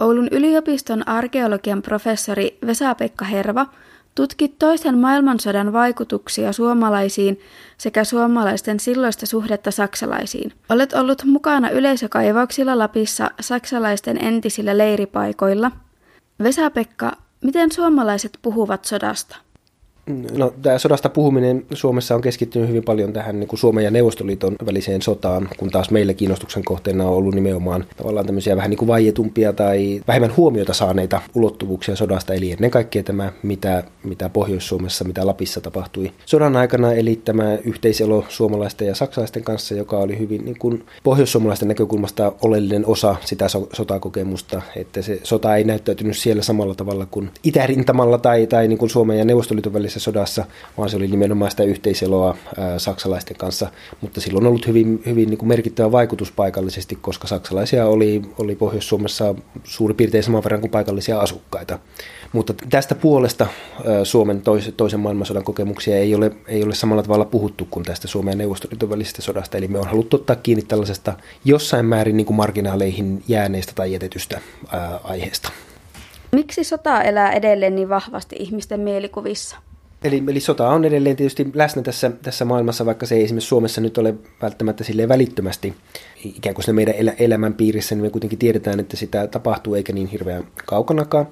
Oulun yliopiston arkeologian professori Vesa-Pekka Herva tutkit toisen maailmansodan vaikutuksia suomalaisiin sekä suomalaisten silloista suhdetta saksalaisiin. Olet ollut mukana yleisökaivauksilla Lapissa saksalaisten entisillä leiripaikoilla. Vesa-Pekka, miten suomalaiset puhuvat sodasta? No, tämä sodasta puhuminen Suomessa on keskittynyt hyvin paljon tähän niin kuin Suomen ja Neuvostoliiton väliseen sotaan, kun taas meillä kiinnostuksen kohteena on ollut nimenomaan tavallaan tämmöisiä vähän niin kuin vaietumpia tai vähemmän huomiota saaneita ulottuvuuksia sodasta, eli ennen kaikkea tämä, mitä, mitä Pohjois-Suomessa, mitä Lapissa tapahtui sodan aikana, eli tämä yhteiselo suomalaisten ja saksalaisten kanssa, joka oli hyvin niin kuin pohjoissuomalaisten näkökulmasta oleellinen osa sitä so- sotakokemusta, että se sota ei näyttäytynyt siellä samalla tavalla kuin itärintamalla tai, tai niin kuin Suomen ja Neuvostoliiton välisessä sodassa, vaan se oli nimenomaan sitä yhteiseloa ää, saksalaisten kanssa, mutta silloin on ollut hyvin, hyvin niin kuin merkittävä vaikutus paikallisesti, koska saksalaisia oli, oli Pohjois-Suomessa suurin piirtein saman verran kuin paikallisia asukkaita. Mutta tästä puolesta ää, Suomen tois, toisen maailmansodan kokemuksia ei ole, ei ole samalla tavalla puhuttu kuin tästä Suomen ja Neuvostoliiton välisestä sodasta, eli me on haluttu ottaa kiinni tällaisesta jossain määrin niin kuin marginaaleihin jääneestä tai jätetystä ää, aiheesta. Miksi sota elää edelleen niin vahvasti ihmisten mielikuvissa? Eli, eli sota on edelleen tietysti läsnä tässä, tässä maailmassa, vaikka se ei esimerkiksi Suomessa nyt ole välttämättä sille välittömästi ikään kuin meidän elämän piirissä, niin me kuitenkin tiedetään, että sitä tapahtuu eikä niin hirveän kaukanakaan.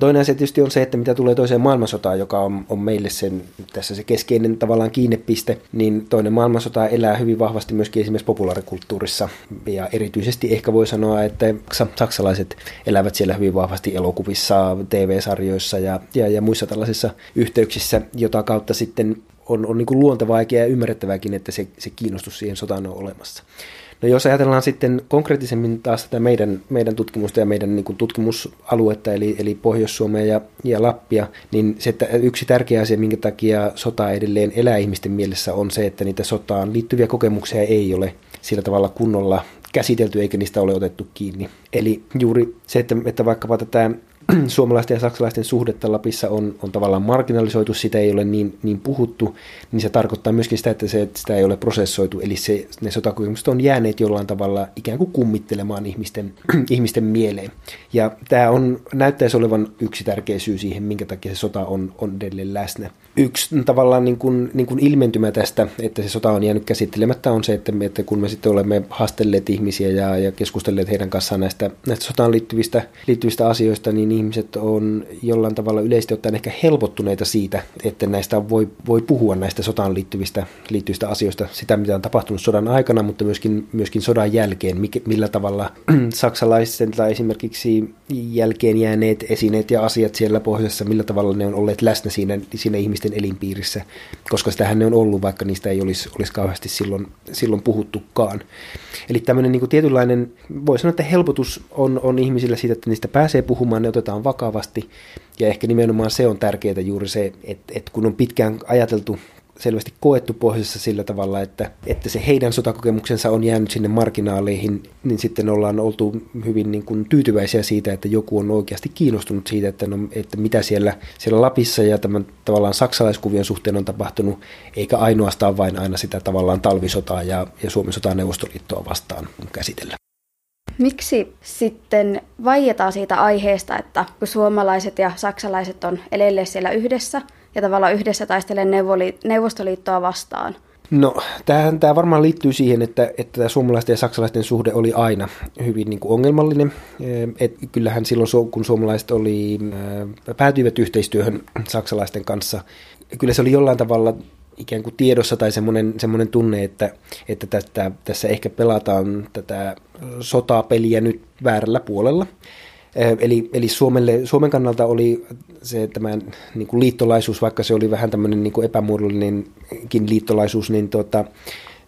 Toinen asia tietysti on se, että mitä tulee toiseen maailmansotaan, joka on, on meille sen, tässä se keskeinen tavallaan kiinnepiste, niin toinen maailmansota elää hyvin vahvasti myöskin esimerkiksi populaarikulttuurissa. Ja erityisesti ehkä voi sanoa, että saksalaiset elävät siellä hyvin vahvasti elokuvissa, TV-sarjoissa ja, ja, ja muissa tällaisissa yhteyksissä, jota kautta sitten on, on niin luontevaa ja ymmärrettävääkin, että se, se kiinnostus siihen sotaan on olemassa. No jos ajatellaan sitten konkreettisemmin taas tätä meidän, meidän tutkimusta ja meidän niin kuin tutkimusaluetta, eli, eli Pohjois-Suomea ja, ja Lappia, niin se, että yksi tärkeä asia, minkä takia sota edelleen elää ihmisten mielessä, on se, että niitä sotaan liittyviä kokemuksia ei ole sillä tavalla kunnolla käsitelty eikä niistä ole otettu kiinni. Eli juuri se, että, että vaikkapa tätä suomalaisten ja saksalaisten suhdetta Lapissa on, on tavallaan marginalisoitu, sitä ei ole niin, niin puhuttu, niin se tarkoittaa myöskin sitä, että, se, että sitä ei ole prosessoitu, eli se, ne sotakokemukset on jääneet jollain tavalla ikään kuin kummittelemaan ihmisten, ihmisten mieleen. Ja tämä on, näyttäisi olevan yksi tärkeä syy siihen, minkä takia se sota on, on edelleen läsnä. Yksi tavallaan niin kuin, niin kuin ilmentymä tästä, että se sota on jäänyt käsittelemättä, on se, että, me, että kun me sitten olemme haastelleet ihmisiä ja, ja keskustelleet heidän kanssaan näistä, näistä sotaan liittyvistä, liittyvistä asioista, niin ihmiset on jollain tavalla yleisesti ottaen ehkä helpottuneita siitä, että näistä voi, voi puhua näistä sotaan liittyvistä, liittyvistä asioista, sitä mitä on tapahtunut sodan aikana, mutta myöskin, myöskin sodan jälkeen, millä tavalla saksalaisten tai esimerkiksi jälkeen jääneet esineet ja asiat siellä pohjoisessa, millä tavalla ne on olleet läsnä siinä, siinä ihmisten elinpiirissä, koska sitähän ne on ollut, vaikka niistä ei olisi, olisi kauheasti silloin, silloin puhuttukaan. Eli tämmöinen niin kuin tietynlainen, voi sanoa, että helpotus on, on ihmisillä siitä, että niistä pääsee puhumaan, ne otetaan vakavasti. Ja ehkä nimenomaan se on tärkeää juuri se, että, että kun on pitkään ajateltu selvästi koettu pohjoisessa sillä tavalla, että, että se heidän sotakokemuksensa on jäänyt sinne marginaaleihin, niin sitten ollaan oltu hyvin niin kuin tyytyväisiä siitä, että joku on oikeasti kiinnostunut siitä, että, no, että mitä siellä, siellä Lapissa ja tämän tavallaan saksalaiskuvion suhteen on tapahtunut, eikä ainoastaan vain aina sitä tavallaan talvisotaa ja, ja Suomen sotaa Neuvostoliittoa vastaan käsitellä. Miksi sitten vaietaan siitä aiheesta, että kun suomalaiset ja saksalaiset on edelleen siellä yhdessä ja tavallaan yhdessä taistelen Neuvostoliittoa vastaan? No, tämähän, tämä varmaan liittyy siihen, että, että suomalaisten ja saksalaisten suhde oli aina hyvin niin kuin ongelmallinen. Et kyllähän silloin, kun suomalaiset oli, päätyivät yhteistyöhön saksalaisten kanssa, kyllä se oli jollain tavalla ikään kuin tiedossa tai semmoinen, semmoinen tunne, että, että tästä, tässä ehkä pelataan tätä sotapeliä nyt väärällä puolella. Eli, eli Suomelle, Suomen kannalta oli se tämä niin kuin liittolaisuus, vaikka se oli vähän tämmöinen niin kuin epämuodollinenkin liittolaisuus, niin tuota,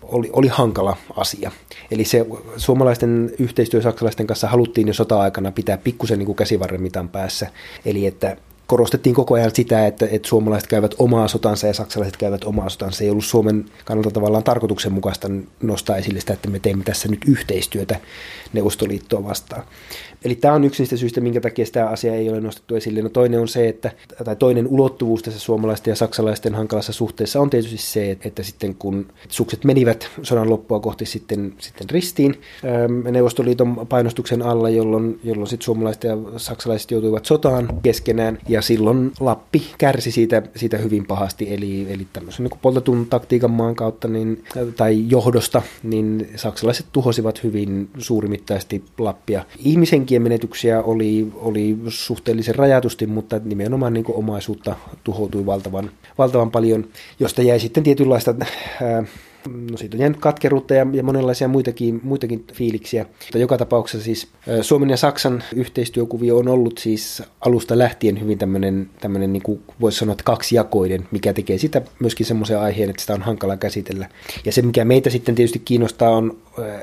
oli, oli hankala asia. Eli se suomalaisten yhteistyö saksalaisten kanssa haluttiin jo sota-aikana pitää pikkusen niin käsivarren mitan päässä. Eli että korostettiin koko ajan sitä, että, että suomalaiset käyvät omaa sotansa ja saksalaiset käyvät omaa sotansa. Se ei ollut Suomen kannalta tavallaan tarkoituksenmukaista nostaa esille sitä, että me teemme tässä nyt yhteistyötä Neuvostoliittoa vastaan. Eli tämä on yksi niistä syistä, minkä takia sitä asiaa ei ole nostettu esille. No toinen on se, että, tai toinen ulottuvuus tässä suomalaisten ja saksalaisten hankalassa suhteessa on tietysti se, että, sitten kun sukset menivät sodan loppua kohti sitten, sitten ristiin ähm, Neuvostoliiton painostuksen alla, jolloin, jolloin sitten suomalaiset ja saksalaiset joutuivat sotaan keskenään, ja silloin Lappi kärsi siitä, siitä hyvin pahasti, eli, eli tämmöisen niin poltetun taktiikan maan kautta niin, tai johdosta, niin saksalaiset tuhosivat hyvin suurimittaisesti Lappia. Ihmisenkin henkien menetyksiä oli, oli suhteellisen rajatusti, mutta nimenomaan niin omaisuutta tuhoutui valtavan, valtavan paljon, josta jäi sitten tietynlaista ää, No siitä on jäänyt katkeruutta ja, ja monenlaisia muitakin, muitakin fiiliksiä. Mutta joka tapauksessa siis Suomen ja Saksan yhteistyökuvio on ollut siis alusta lähtien hyvin tämmöinen, tämmöinen niin kuin voisi sanoa, että kaksijakoinen, mikä tekee sitä myöskin semmoisen aiheen, että sitä on hankala käsitellä. Ja se, mikä meitä sitten tietysti kiinnostaa, on,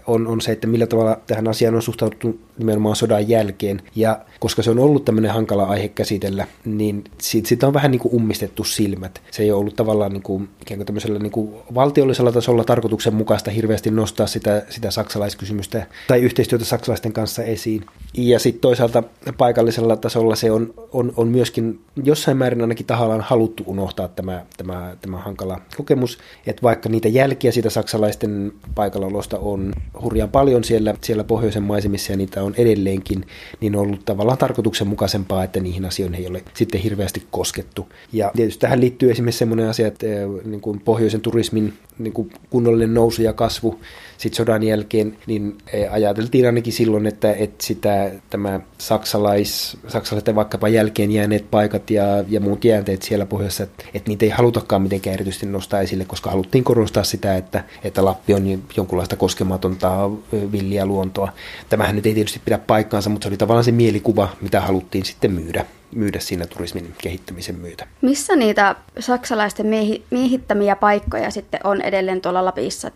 on, on se, että millä tavalla tähän asiaan on suhtauduttu nimenomaan sodan jälkeen. Ja koska se on ollut tämmöinen hankala aihe käsitellä, niin siitä, siitä on vähän niin kuin ummistettu silmät. Se ei ole ollut tavallaan niin kuin, ikään kuin tämmöisellä niin kuin valtiollisella tasolla tarkoituksenmukaista hirveästi nostaa sitä, sitä saksalaiskysymystä tai yhteistyötä saksalaisten kanssa esiin. Ja sitten toisaalta paikallisella tasolla se on, on, on myöskin jossain määrin ainakin tahallaan haluttu unohtaa tämä, tämä, tämä hankala kokemus, että vaikka niitä jälkiä siitä saksalaisten paikallaolosta on hurjan paljon siellä, siellä pohjoisen maisemissa ja niitä on edelleenkin, niin on ollut tavallaan tarkoituksenmukaisempaa, että niihin asioihin ei ole sitten hirveästi koskettu. Ja tietysti tähän liittyy esimerkiksi sellainen asia, että eh, niin kuin pohjoisen turismin niin kuin kunnollinen nousu ja kasvu sitten sodan jälkeen, niin e, ajateltiin ainakin silloin, että, että sitä, tämä saksalais, saksalaisten vaikkapa jälkeen jääneet paikat ja, ja muut jäänteet siellä pohjassa, että, että niitä ei halutakaan mitenkään erityisesti nostaa esille, koska haluttiin korostaa sitä, että, että Lappi on jonkunlaista koskematonta villiä luontoa. Tämähän nyt ei tietysti pidä paikkaansa, mutta se oli tavallaan se mielikuva, mitä haluttiin sitten myydä myydä siinä turismin kehittämisen myötä. Missä niitä saksalaisten miehi, miehittämiä paikkoja sitten on edelleen tuolla Lapissa?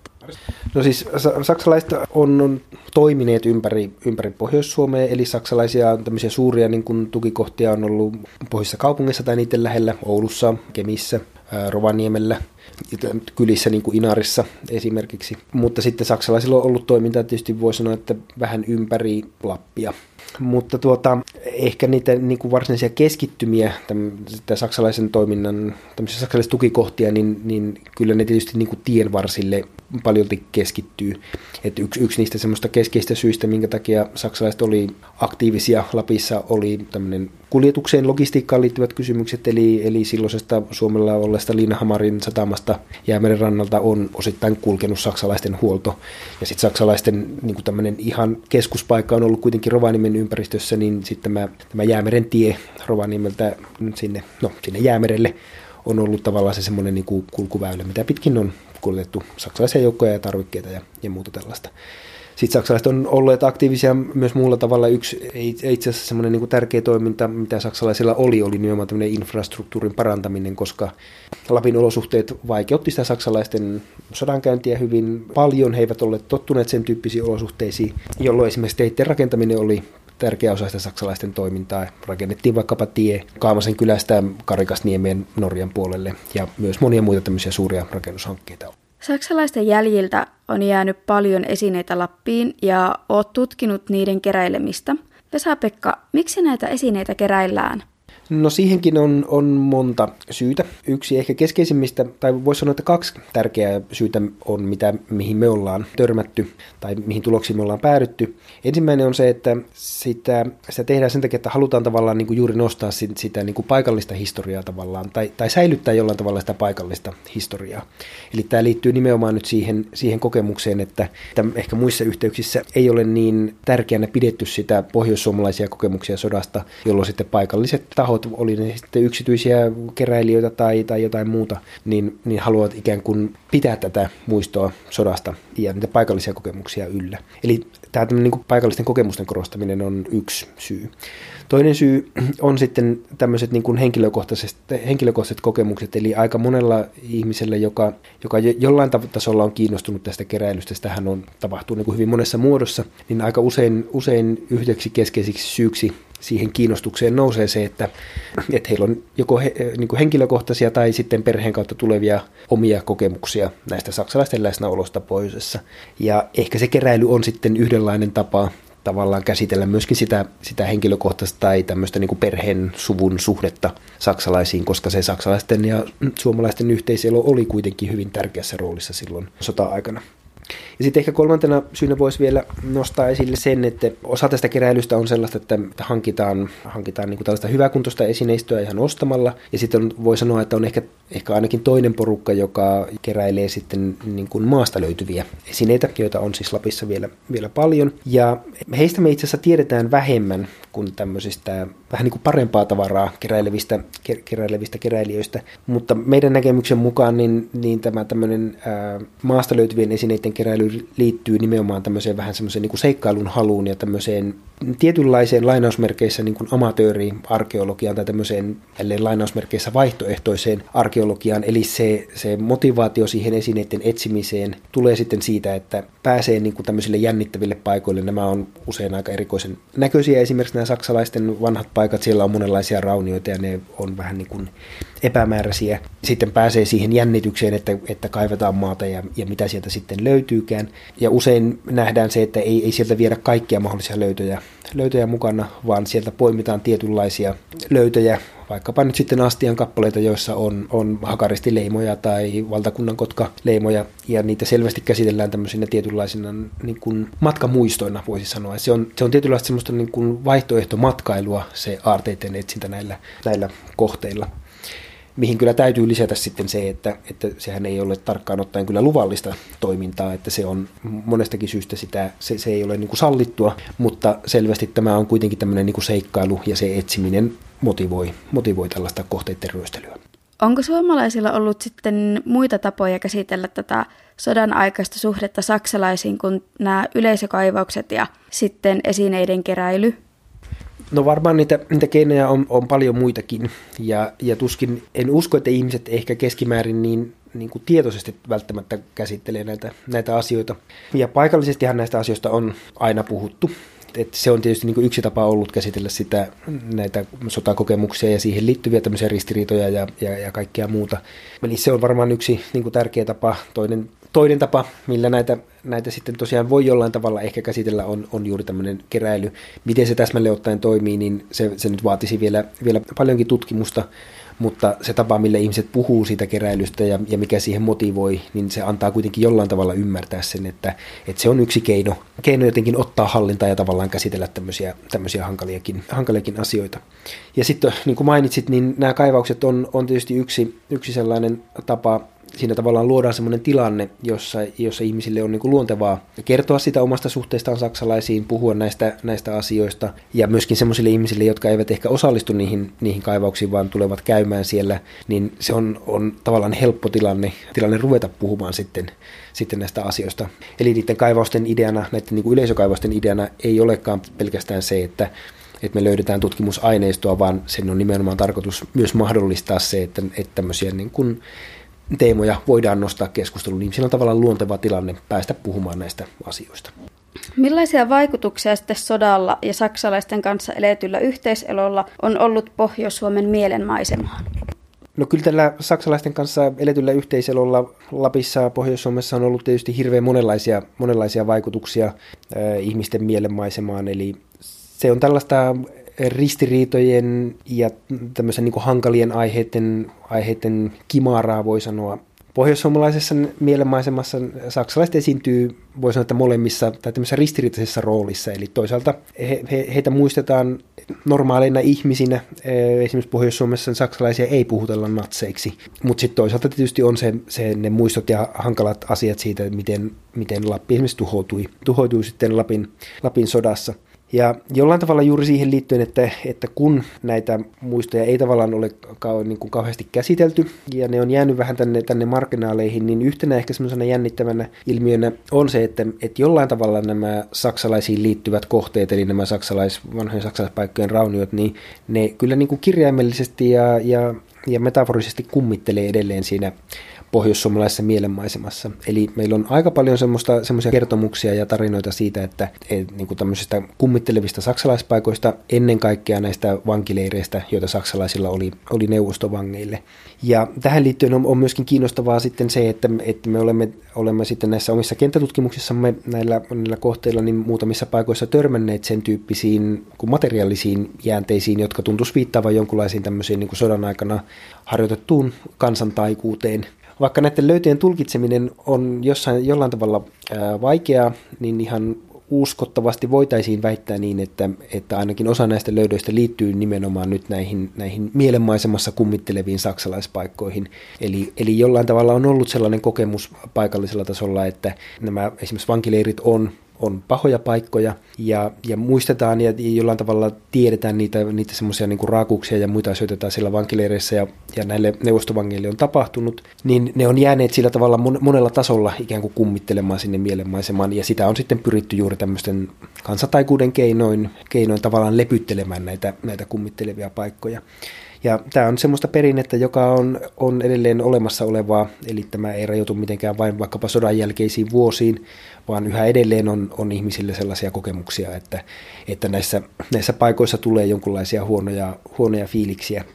No siis saksalaiset on, on toimineet ympäri, ympäri Pohjois-Suomea, eli saksalaisia tämmöisiä suuria niin kuin tukikohtia on ollut pohjoisessa kaupungissa tai niiden lähellä, Oulussa, Kemissä, Rovaniemellä, kylissä niin kuin Inarissa esimerkiksi. Mutta sitten saksalaisilla on ollut toimintaa tietysti voi sanoa, että vähän ympäri Lappia mutta tuota, ehkä niitä niin kuin varsinaisia keskittymiä, tämän, saksalaisen toiminnan, tämmöisiä saksalaisia tukikohtia, niin, niin kyllä ne tietysti niin kuin tien varsille paljolti keskittyy. Et yksi, yksi niistä semmoista keskeistä syistä, minkä takia saksalaiset oli aktiivisia Lapissa, oli tämmöinen kuljetukseen, logistiikkaan liittyvät kysymykset, eli, eli silloisesta Suomella olleesta Liinahamarin satamasta Jäämeren rannalta on osittain kulkenut saksalaisten huolto. Ja sitten saksalaisten niin tämmöinen ihan keskuspaikka on ollut kuitenkin Rovaniemen ympäristössä, niin sitten tämä, tämä Jäämeren tie Rovaniemeltä sinne, no, sinne Jäämerelle on ollut tavallaan se semmoinen niin kulkuväylä, mitä pitkin on kuljetettu saksalaisia joukkoja ja tarvikkeita ja, ja muuta tällaista. Sitten saksalaiset on olleet aktiivisia myös muulla tavalla. Yksi itse asiassa semmoinen niin tärkeä toiminta, mitä saksalaisilla oli, oli nimenomaan tämmöinen infrastruktuurin parantaminen, koska Lapin olosuhteet vaikeutti sitä saksalaisten sodankäyntiä hyvin paljon. He eivät olleet tottuneet sen tyyppisiin olosuhteisiin, jolloin esimerkiksi teiden rakentaminen oli tärkeä osa sitä saksalaisten toimintaa. Rakennettiin vaikkapa tie Kaamasen kylästä Karikasniemeen Norjan puolelle ja myös monia muita tämmöisiä suuria rakennushankkeita. Saksalaisten jäljiltä on jäänyt paljon esineitä Lappiin ja oot tutkinut niiden keräilemistä. Vesa-Pekka, miksi näitä esineitä keräillään? No siihenkin on, on monta syytä. Yksi ehkä keskeisimmistä, tai voisi sanoa, että kaksi tärkeää syytä on, mitä, mihin me ollaan törmätty tai mihin tuloksiin me ollaan päädytty. Ensimmäinen on se, että sitä, sitä tehdään sen takia, että halutaan tavallaan niin kuin juuri nostaa sitä, niin kuin paikallista historiaa tavallaan, tai, tai säilyttää jollain tavalla sitä paikallista historiaa. Eli tämä liittyy nimenomaan nyt siihen, siihen kokemukseen, että, että ehkä muissa yhteyksissä ei ole niin tärkeänä pidetty sitä pohjoissuomalaisia kokemuksia sodasta, jolloin sitten paikalliset tahot tahot, oli ne sitten yksityisiä keräilijöitä tai, tai jotain muuta, niin, niin haluavat ikään kuin pitää tätä muistoa sodasta ja niitä paikallisia kokemuksia yllä. Eli tämä niin kuin paikallisten kokemusten korostaminen on yksi syy. Toinen syy on sitten tämmöiset niin kuin henkilökohtaiset, henkilökohtaiset kokemukset, eli aika monella ihmisellä, joka, joka jollain tasolla on kiinnostunut tästä keräilystä, tähän on tapahtuu niin hyvin monessa muodossa, niin aika usein, usein yhdeksi keskeiseksi syyksi siihen kiinnostukseen nousee se, että, että heillä on joko he, niin kuin henkilökohtaisia tai sitten perheen kautta tulevia omia kokemuksia näistä saksalaisten läsnäolosta pohjoisessa. Ja ehkä se keräily on sitten yhdenlainen tapa tavallaan käsitellä myöskin sitä, sitä henkilökohtaista tai tämmöistä niin kuin perheen suvun suhdetta saksalaisiin, koska se saksalaisten ja suomalaisten yhteiselo oli kuitenkin hyvin tärkeässä roolissa silloin sota-aikana. Ja sitten ehkä kolmantena syynä voisi vielä nostaa esille sen, että osa tästä keräilystä on sellaista, että hankitaan, hankitaan niin kuin tällaista hyväkuntoista esineistöä ihan ostamalla. Ja sitten voi sanoa, että on ehkä, ehkä ainakin toinen porukka, joka keräilee sitten niin kuin maasta löytyviä esineitä, joita on siis Lapissa vielä, vielä paljon. Ja heistä me itse asiassa tiedetään vähemmän kuin tämmöisistä vähän niin kuin parempaa tavaraa keräilevistä, keräilevistä keräilijöistä. Mutta meidän näkemyksen mukaan niin, niin tämä tämmöinen ää, maasta löytyvien esineiden keräily liittyy nimenomaan tämmöiseen vähän semmoiseen niin kuin seikkailun haluun ja tämmöiseen tietynlaiseen lainausmerkeissä niin kuin amatööriarkeologiaan tai tämmöiseen lainausmerkeissä vaihtoehtoiseen arkeologiaan. Eli se, se motivaatio siihen esineiden etsimiseen tulee sitten siitä, että pääsee niin kuin tämmöisille jännittäville paikoille. Nämä on usein aika erikoisen näköisiä. Esimerkiksi nämä saksalaisten vanhat paikat, siellä on monenlaisia raunioita ja ne on vähän niin kuin epämääräisiä. Sitten pääsee siihen jännitykseen, että, että kaivetaan maata ja, ja mitä sieltä sitten löytyykään. Ja usein nähdään se, että ei, ei sieltä viedä kaikkia mahdollisia löytöjä, löytöjä mukana, vaan sieltä poimitaan tietynlaisia löytöjä, vaikkapa nyt sitten astian kappaleita, joissa on, on hakaristileimoja tai valtakunnan kotka-leimoja, ja niitä selvästi käsitellään tämmöisinä tietynlaisina niin kuin matkamuistoina, voisi sanoa. Se on, se on tietynlaista semmoista niin kuin vaihtoehtomatkailua, se aarteiden etsintä näillä, näillä kohteilla mihin kyllä täytyy lisätä sitten se, että, että sehän ei ole tarkkaan ottaen kyllä luvallista toimintaa, että se on monestakin syystä sitä, se, se ei ole niin kuin sallittua, mutta selvästi tämä on kuitenkin tämmöinen niin kuin seikkailu ja se etsiminen motivoi, motivoi tällaista kohteiden ryöstelyä. Onko suomalaisilla ollut sitten muita tapoja käsitellä tätä sodan aikaista suhdetta saksalaisiin kuin nämä yleisökaivaukset ja sitten esineiden keräily? No varmaan niitä, niitä keinoja on, on paljon muitakin ja, ja tuskin en usko, että ihmiset ehkä keskimäärin niin, niin kuin tietoisesti välttämättä käsittelee näitä, näitä asioita. Ja paikallisestihan näistä asioista on aina puhuttu. Et se on tietysti niin yksi tapa ollut käsitellä sitä, näitä sotakokemuksia ja siihen liittyviä tämmöisiä ristiriitoja ja, ja, ja kaikkea muuta. Eli se on varmaan yksi niin tärkeä tapa. Toinen toinen tapa, millä näitä, näitä sitten tosiaan voi jollain tavalla ehkä käsitellä, on, on juuri tämmöinen keräily. Miten se täsmälleen ottaen toimii, niin se, se nyt vaatisi vielä, vielä paljonkin tutkimusta, mutta se tapa, millä ihmiset puhuu siitä keräilystä ja, ja mikä siihen motivoi, niin se antaa kuitenkin jollain tavalla ymmärtää sen, että, että se on yksi keino, keino jotenkin ottaa hallintaa ja tavallaan käsitellä tämmöisiä, tämmöisiä hankaliakin, hankaliakin asioita. Ja sitten niin kuin mainitsit, niin nämä kaivaukset on, on tietysti yksi, yksi sellainen tapa siinä tavallaan luodaan sellainen tilanne, jossa, jossa ihmisille on niin kuin luontevaa kertoa sitä omasta suhteestaan saksalaisiin, puhua näistä, näistä asioista, ja myöskin sellaisille ihmisille, jotka eivät ehkä osallistu niihin, niihin kaivauksiin, vaan tulevat käymään siellä, niin se on, on tavallaan helppo tilanne, tilanne ruveta puhumaan sitten, sitten näistä asioista. Eli niiden kaivausten ideana, näiden niin kuin yleisökaivausten ideana ei olekaan pelkästään se, että että me löydetään tutkimusaineistoa, vaan sen on nimenomaan tarkoitus myös mahdollistaa se, että, että tämmöisiä niin kuin teemoja voidaan nostaa keskusteluun, niin siinä on tavallaan luonteva tilanne päästä puhumaan näistä asioista. Millaisia vaikutuksia sitten sodalla ja saksalaisten kanssa eletyllä yhteiselolla on ollut Pohjois-Suomen mielenmaisemaan? No kyllä tällä saksalaisten kanssa eletyllä yhteiselolla Lapissa ja Pohjois-Suomessa on ollut tietysti hirveän monenlaisia, monenlaisia vaikutuksia äh, ihmisten mielenmaisemaan. Eli se on tällaista ristiriitojen ja tämmöisen niin hankalien aiheiden, aiheiden kimaraa voi sanoa. Pohjois-suomalaisessa mielenmaisemassa saksalaiset esiintyy, voi sanoa, että molemmissa tai tämmöisessä ristiriitaisessa roolissa. Eli toisaalta he, he, heitä muistetaan normaaleina ihmisinä. Esimerkiksi Pohjois-Suomessa saksalaisia ei puhutella natseiksi. Mutta sitten toisaalta tietysti on se, se, ne muistot ja hankalat asiat siitä, miten, miten Lappi esimerkiksi tuhoutui, tuhoutui sitten Lapin, Lapin sodassa. Ja jollain tavalla juuri siihen liittyen, että, että kun näitä muistoja ei tavallaan ole kau, niin kuin kauheasti käsitelty ja ne on jäänyt vähän tänne, tänne marginaaleihin, niin yhtenä ehkä semmoisena jännittävänä ilmiönä on se, että, että jollain tavalla nämä saksalaisiin liittyvät kohteet, eli nämä saksalais, vanhojen saksalaispaikkojen rauniot, niin ne kyllä niin kuin kirjaimellisesti ja, ja, ja metaforisesti kummittelee edelleen siinä pohjoissuomalaisessa mielenmaisemassa. Eli meillä on aika paljon semmoisia kertomuksia ja tarinoita siitä, että et, niin kuin tämmöisistä kummittelevista saksalaispaikoista, ennen kaikkea näistä vankileireistä, joita saksalaisilla oli, oli neuvostovangeille. Ja tähän liittyen on, on myöskin kiinnostavaa sitten se, että, että me olemme, olemme sitten näissä omissa kenttätutkimuksissamme näillä, näillä kohteilla niin muutamissa paikoissa törmänneet sen tyyppisiin kuin materiaalisiin jäänteisiin, jotka tuntuisi viittaavan jonkunlaisiin tämmöisiin niin kuin sodan aikana harjoitettuun kansantaikuuteen. Vaikka näiden löytöjen tulkitseminen on jossain, jollain tavalla vaikeaa, niin ihan uskottavasti voitaisiin väittää niin, että, että ainakin osa näistä löydöistä liittyy nimenomaan nyt näihin, näihin mielenmaisemassa kummitteleviin saksalaispaikkoihin. Eli, eli jollain tavalla on ollut sellainen kokemus paikallisella tasolla, että nämä esimerkiksi vankileirit on on pahoja paikkoja ja, ja muistetaan ja jollain tavalla tiedetään niitä, niitä semmoisia niin raakuuksia ja muita asioita, joita siellä vankileireissä ja, ja näille neuvostovangeille on tapahtunut, niin ne on jääneet sillä tavalla monella tasolla ikään kuin kummittelemaan sinne mielenmaisemaan ja sitä on sitten pyritty juuri tämmöisten kansataikuuden keinoin, keinoin tavallaan lepyttelemään näitä, näitä kummittelevia paikkoja. Ja tämä on semmoista perinnettä, joka on, on edelleen olemassa olevaa, eli tämä ei rajoitu mitenkään vain vaikkapa sodan jälkeisiin vuosiin, vaan yhä edelleen on, on ihmisille sellaisia kokemuksia, että, että näissä, näissä paikoissa tulee jonkinlaisia huonoja, huonoja fiiliksiä.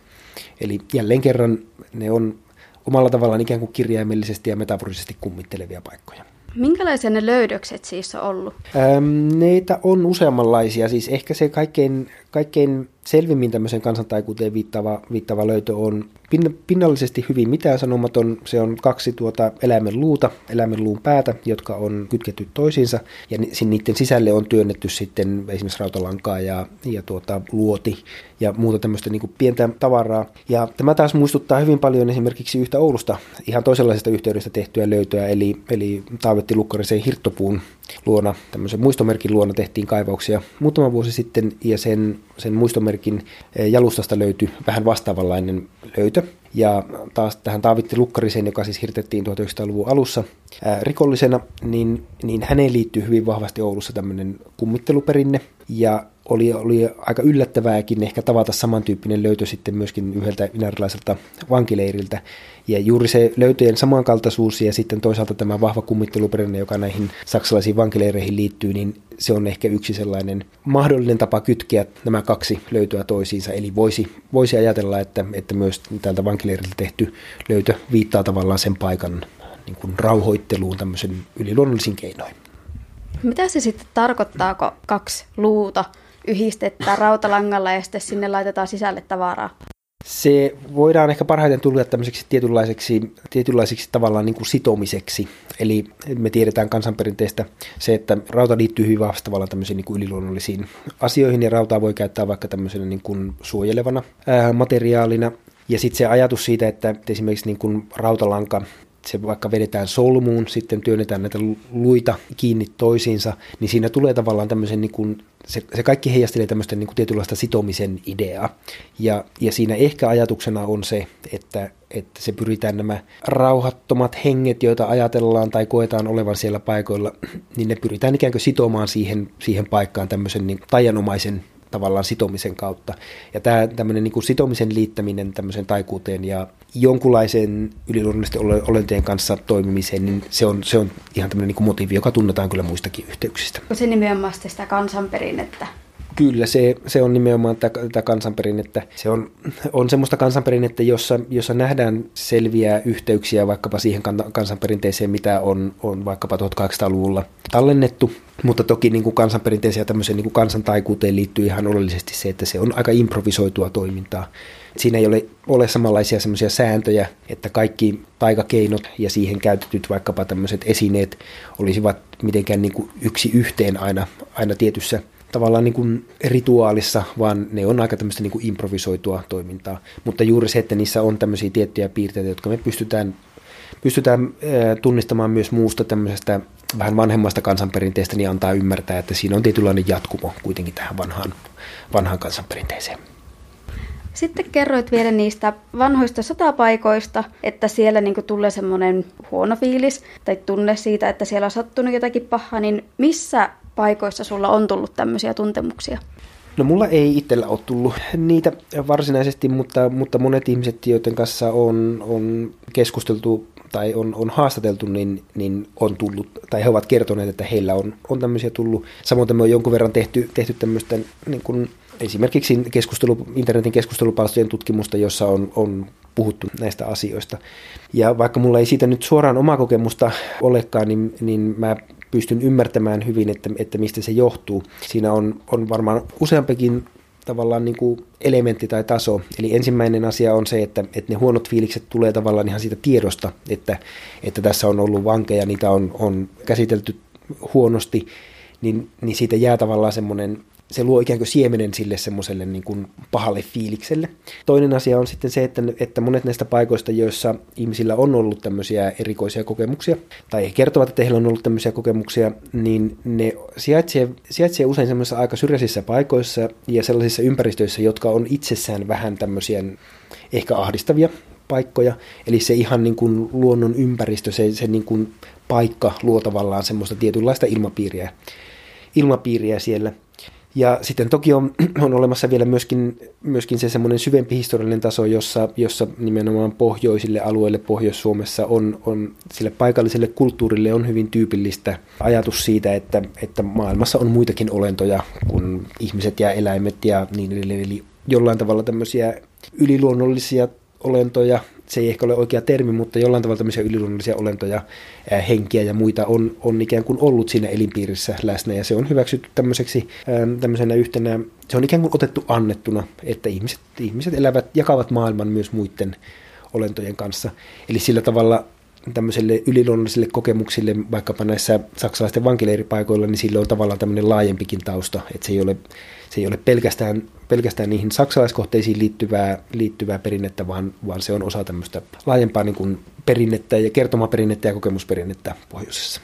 Eli jälleen kerran ne on omalla tavallaan ikään kuin kirjaimellisesti ja metaforisesti kummittelevia paikkoja. Minkälaisia ne löydökset siis on ollut? Ähm, neitä on useammanlaisia. Siis ehkä se kaikkein, kaikkein selvimmin tämmöisen kansantaikuuteen viittava, viittava löytö on pinnallisesti hyvin mitään sanomaton. Se on kaksi tuota eläimen luuta, eläimen luun päätä, jotka on kytketty toisiinsa ja niiden sisälle on työnnetty sitten esimerkiksi rautalankaa ja, ja tuota, luoti ja muuta tämmöistä niin kuin pientä tavaraa. Ja tämä taas muistuttaa hyvin paljon esimerkiksi yhtä Oulusta ihan toisenlaisesta yhteydestä tehtyä löytöä, eli, eli Taavetti hirttopuun luona, tämmöisen muistomerkin luona tehtiin kaivauksia muutama vuosi sitten ja sen, sen muistomerkin eh, jalustasta löytyi vähän vastaavanlainen löytö. Ja taas tähän Taavitti Lukkariseen, joka siis hirtettiin 1900-luvun alussa ää, rikollisena, niin, niin häneen liittyy hyvin vahvasti Oulussa tämmöinen kummitteluperinne. Ja oli, oli aika yllättävääkin ehkä tavata samantyyppinen löytö sitten myöskin yhdeltä inarilaiselta vankileiriltä. Ja juuri se löytöjen samankaltaisuus ja sitten toisaalta tämä vahva kummitteluperinne, joka näihin saksalaisiin vankileireihin liittyy, niin se on ehkä yksi sellainen mahdollinen tapa kytkeä nämä kaksi löytöä toisiinsa. Eli voisi, voisi ajatella, että, että myös täältä vankileiriltä tehty löytö viittaa tavallaan sen paikan niin kuin rauhoitteluun tämmöisen yliluonnollisin keinoin. Mitä se sitten tarkoittaa, kun kaksi luuta yhdistetään rautalangalla ja sitten sinne laitetaan sisälle tavaraa? Se voidaan ehkä parhaiten tulla tämmöiseksi tietynlaiseksi, tietynlaiseksi tavallaan niin kuin sitomiseksi. Eli me tiedetään kansanperinteestä se, että rauta liittyy hyvin vahvasti tavallaan tämmöisiin niin kuin yliluonnollisiin asioihin, ja rautaa voi käyttää vaikka tämmöisenä niin kuin suojelevana ää, materiaalina. Ja sitten se ajatus siitä, että esimerkiksi niin kuin rautalanka se vaikka vedetään solmuun, sitten työnnetään näitä luita kiinni toisiinsa, niin siinä tulee tavallaan tämmöisen, niin kuin, se, se kaikki heijastelee tämmöistä niin kuin tietynlaista sitomisen ideaa. Ja, ja siinä ehkä ajatuksena on se, että, että se pyritään nämä rauhattomat henget, joita ajatellaan tai koetaan olevan siellä paikoilla, niin ne pyritään ikään kuin sitomaan siihen, siihen paikkaan tämmöisen niin taianomaisen tavallaan sitomisen kautta. Ja tämä tämmöinen niin kuin sitomisen liittäminen tämmöiseen taikuuteen ja jonkunlaisen yliluonnollisten olentojen kanssa toimimiseen, niin se on, se on ihan tämmöinen niin kuin motiivi, joka tunnetaan kyllä muistakin yhteyksistä. Se nimenomaan sitä kansanperinnettä. Kyllä, se, se on nimenomaan tätä kansanperinnettä. Se on, on semmoista kansanperinnettä, jossa, jossa nähdään selviä yhteyksiä vaikkapa siihen kansanperinteeseen, mitä on, on vaikkapa 1800-luvulla tallennettu. Mutta toki niin kuin kansanperinteeseen ja tämmöiseen niin kuin kansantaikuuteen liittyy ihan oleellisesti se, että se on aika improvisoitua toimintaa. Siinä ei ole, ole samanlaisia semmoisia sääntöjä, että kaikki taikakeinot ja siihen käytetyt vaikkapa tämmöiset esineet olisivat mitenkään niin kuin yksi yhteen aina, aina tietyssä tavallaan niin kuin rituaalissa, vaan ne on aika tämmöistä niin kuin improvisoitua toimintaa. Mutta juuri se, että niissä on tämmöisiä tiettyjä piirteitä, jotka me pystytään, pystytään tunnistamaan myös muusta tämmöisestä vähän vanhemmasta kansanperinteestä, niin antaa ymmärtää, että siinä on tietynlainen jatkumo kuitenkin tähän vanhaan, vanhaan kansanperinteeseen. Sitten kerroit vielä niistä vanhoista sotapaikoista, että siellä niin tulee semmoinen huono fiilis tai tunne siitä, että siellä on sattunut jotakin pahaa, niin missä paikoissa sulla on tullut tämmöisiä tuntemuksia? No mulla ei itsellä ole tullut niitä varsinaisesti, mutta, mutta monet ihmiset, joiden kanssa on, on keskusteltu tai on, on haastateltu, niin, niin on tullut, tai he ovat kertoneet, että heillä on, on tämmöisiä tullut. Samoin me on jonkun verran tehty, tehty tämmöistä niin kuin esimerkiksi keskustelu, internetin keskustelupalstojen tutkimusta, jossa on, on puhuttu näistä asioista. Ja vaikka mulla ei siitä nyt suoraan omaa kokemusta olekaan, niin, niin mä pystyn ymmärtämään hyvin, että, että mistä se johtuu. Siinä on, on varmaan useampikin tavallaan niin kuin elementti tai taso. Eli ensimmäinen asia on se, että, että ne huonot fiilikset tulee tavallaan ihan siitä tiedosta, että, että tässä on ollut vankeja, niitä on, on käsitelty huonosti, niin, niin siitä jää tavallaan semmoinen se luo ikään kuin siemenen sille semmoiselle niin kuin pahalle fiilikselle. Toinen asia on sitten se, että, että monet näistä paikoista, joissa ihmisillä on ollut tämmöisiä erikoisia kokemuksia, tai he kertovat, että heillä on ollut tämmöisiä kokemuksia, niin ne sijaitsee, sijaitsee usein semmoisissa aika syrjäisissä paikoissa ja sellaisissa ympäristöissä, jotka on itsessään vähän tämmöisiä ehkä ahdistavia paikkoja. Eli se ihan niin kuin luonnon ympäristö, se, se niin kuin paikka luo tavallaan semmoista tietynlaista ilmapiiriä, ilmapiiriä siellä – ja sitten toki on, on olemassa vielä myöskin, myöskin se semmoinen syvempi historiallinen taso, jossa, jossa nimenomaan pohjoisille alueille Pohjois-Suomessa on, on sille paikalliselle kulttuurille on hyvin tyypillistä ajatus siitä, että, että maailmassa on muitakin olentoja kuin ihmiset ja eläimet ja niin edelleen. Eli jollain tavalla tämmöisiä yliluonnollisia olentoja, se ei ehkä ole oikea termi, mutta jollain tavalla tämmöisiä yliluonnollisia olentoja, ää, henkiä ja muita on, on ikään kuin ollut siinä elinpiirissä läsnä ja se on hyväksytty tämmöiseksi ää, tämmöisenä yhtenä, se on ikään kuin otettu annettuna, että ihmiset, ihmiset elävät, jakavat maailman myös muiden olentojen kanssa. Eli sillä tavalla tämmöiselle yliluonnollisille kokemuksille, vaikkapa näissä saksalaisten vankileiripaikoilla, niin sillä on tavallaan tämmöinen laajempikin tausta, että se ei ole, se ei ole pelkästään, pelkästään niihin saksalaiskohteisiin liittyvää, liittyvää perinnettä, vaan, vaan se on osa tämmöistä laajempaa niin kuin perinnettä ja kertomaperinnettä ja kokemusperinnettä pohjoisessa.